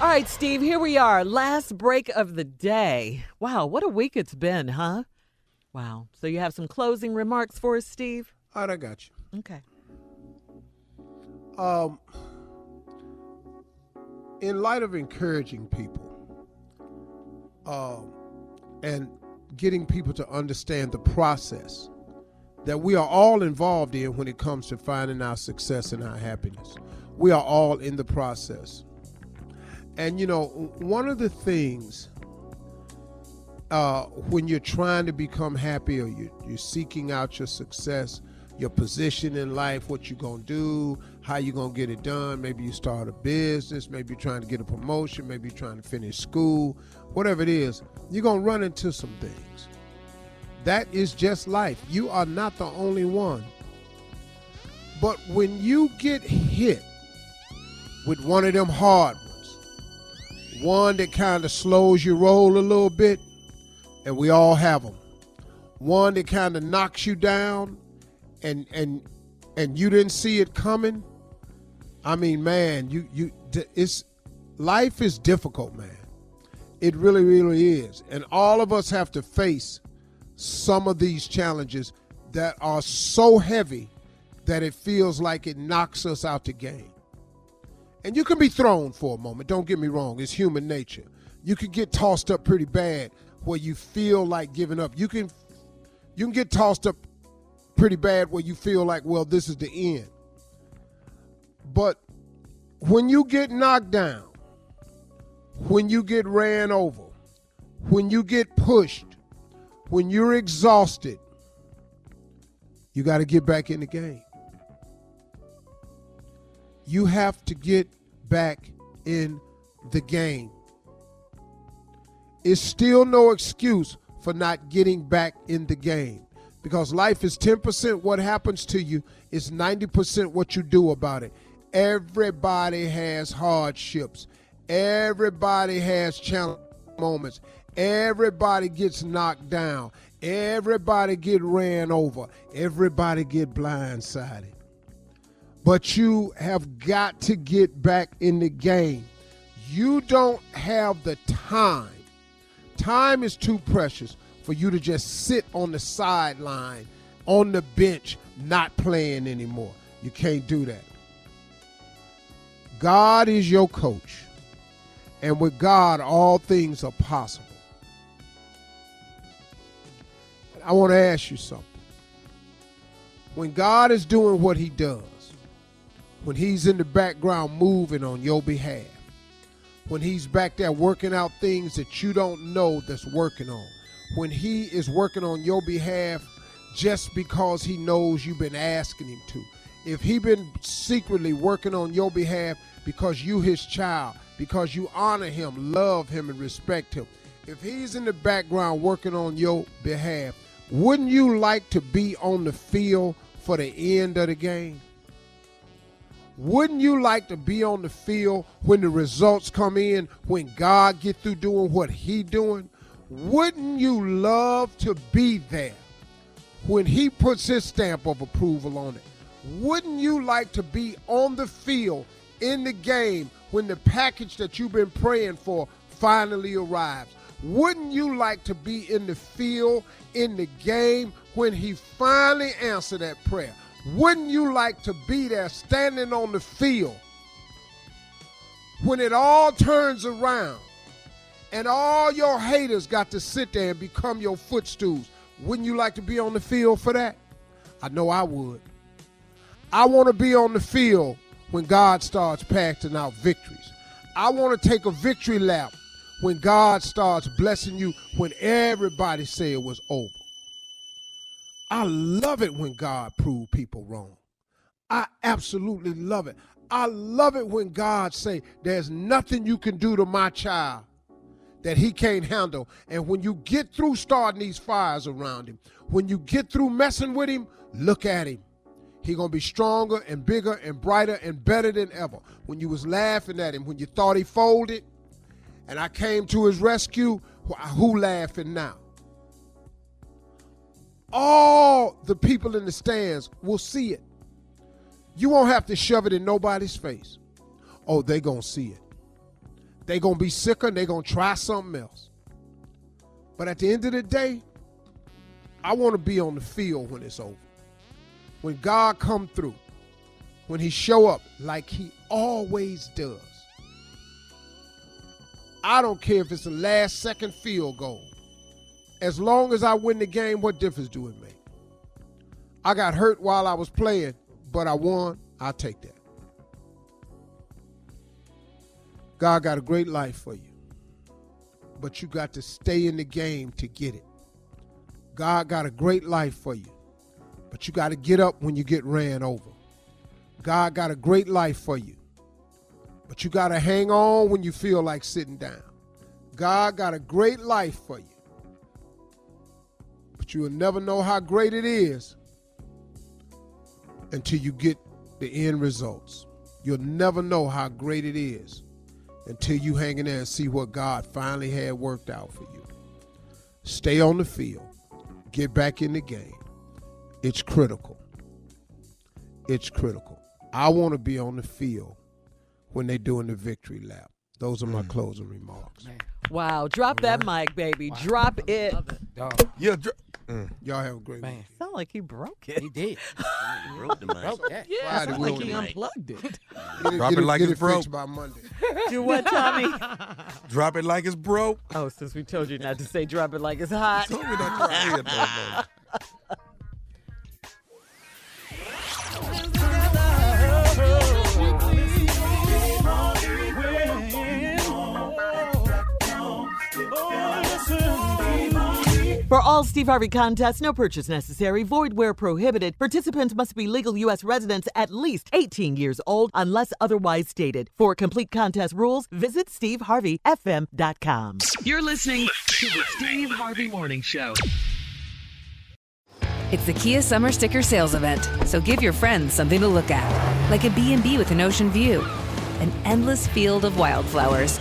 All right, Steve, here we are. Last break of the day. Wow, what a week it's been, huh? Wow. So you have some closing remarks for us, Steve? All right, I got you. Okay. Um, in light of encouraging people um, and getting people to understand the process that we are all involved in when it comes to finding our success and our happiness, we are all in the process. And you know, one of the things uh, when you're trying to become happy or you, you're seeking out your success, your position in life, what you're gonna do, how you're gonna get it done. Maybe you start a business, maybe you're trying to get a promotion, maybe you're trying to finish school, whatever it is, you're gonna run into some things. That is just life. You are not the only one. But when you get hit with one of them hard one that kind of slows your roll a little bit, and we all have them. One that kind of knocks you down, and and and you didn't see it coming. I mean, man, you you it's life is difficult, man. It really, really is, and all of us have to face some of these challenges that are so heavy that it feels like it knocks us out the game. And you can be thrown for a moment. Don't get me wrong; it's human nature. You can get tossed up pretty bad where you feel like giving up. You can you can get tossed up pretty bad where you feel like, well, this is the end. But when you get knocked down, when you get ran over, when you get pushed, when you're exhausted, you got to get back in the game. You have to get back in the game. It's still no excuse for not getting back in the game because life is 10% what happens to you, it's 90% what you do about it. Everybody has hardships, everybody has challenge moments, everybody gets knocked down, everybody get ran over, everybody get blindsided. But you have got to get back in the game. You don't have the time. Time is too precious for you to just sit on the sideline, on the bench, not playing anymore. You can't do that. God is your coach. And with God, all things are possible. I want to ask you something. When God is doing what he does, when he's in the background moving on your behalf, when he's back there working out things that you don't know that's working on, when he is working on your behalf just because he knows you've been asking him to, if he been secretly working on your behalf because you his child, because you honor him, love him, and respect him, if he's in the background working on your behalf, wouldn't you like to be on the field for the end of the game? Wouldn't you like to be on the field when the results come in, when God get through doing what he doing? Wouldn't you love to be there when he puts his stamp of approval on it? Wouldn't you like to be on the field in the game when the package that you've been praying for finally arrives? Wouldn't you like to be in the field in the game when he finally answered that prayer? Wouldn't you like to be there standing on the field when it all turns around and all your haters got to sit there and become your footstools? Wouldn't you like to be on the field for that? I know I would. I want to be on the field when God starts passing out victories. I want to take a victory lap when God starts blessing you when everybody say it was over. I love it when God prove people wrong. I absolutely love it. I love it when God say there's nothing you can do to my child that he can't handle. And when you get through starting these fires around him, when you get through messing with him, look at him. He gonna be stronger and bigger and brighter and better than ever. When you was laughing at him, when you thought he folded, and I came to his rescue, who laughing now? All the people in the stands will see it. You won't have to shove it in nobody's face. Oh, they gonna see it. They gonna be sicker and they gonna try something else. But at the end of the day, I want to be on the field when it's over. When God come through, when he show up like he always does. I don't care if it's the last second field goal. As long as I win the game, what difference do it make? I got hurt while I was playing, but I won. I'll take that. God got a great life for you, but you got to stay in the game to get it. God got a great life for you, but you got to get up when you get ran over. God got a great life for you, but you got to hang on when you feel like sitting down. God got a great life for you, but you will never know how great it is until you get the end results. You'll never know how great it is until you hang in there and see what God finally had worked out for you. Stay on the field. Get back in the game. It's critical. It's critical. I want to be on the field when they're doing the victory lap. Those are my closing remarks. Wow, drop that mic, baby. Drop it. Yeah, dr- Mm. Y'all have a great Man, week. sound like he broke it. He did. He broke the mic. Broke that. Yeah, Friday, like we'll- he unplugged it. Get it, Drop get it like get it's it broke. by Monday. Do what, Tommy? drop it like it's broke. oh, since we told you not to say drop it like it's hot. All Steve Harvey contests, no purchase necessary, void where prohibited. Participants must be legal U.S. residents at least 18 years old unless otherwise stated. For complete contest rules, visit SteveHarveyFM.com. You're listening to the Steve Harvey Morning Show. It's the Kia Summer Sticker Sales Event, so give your friends something to look at, like a B&B with an ocean view, an endless field of wildflowers,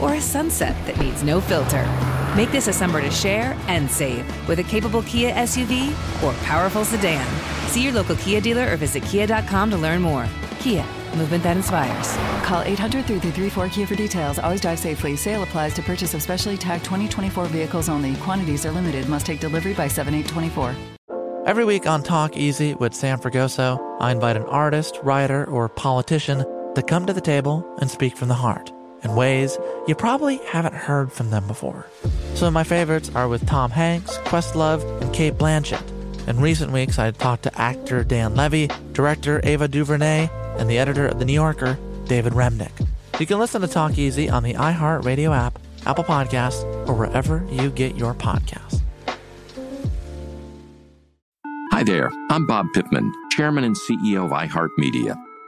or a sunset that needs no filter. Make this a summer to share and save with a capable Kia SUV or powerful sedan. See your local Kia dealer or visit kia.com to learn more. Kia, movement that inspires. Call 800 333 kia for details. Always drive safely. Sale applies to purchase of specially tagged 2024 vehicles only. Quantities are limited. Must take delivery by 7824. Every week on Talk Easy with Sam Fragoso, I invite an artist, writer, or politician to come to the table and speak from the heart in ways you probably haven't heard from them before. Some of my favorites are with Tom Hanks, Questlove, and Cate Blanchett. In recent weeks, I talked to actor Dan Levy, director Ava DuVernay, and the editor of The New Yorker, David Remnick. You can listen to Talk Easy on the iHeartRadio app, Apple Podcasts, or wherever you get your podcasts. Hi there, I'm Bob Pittman, Chairman and CEO of iHeartMedia.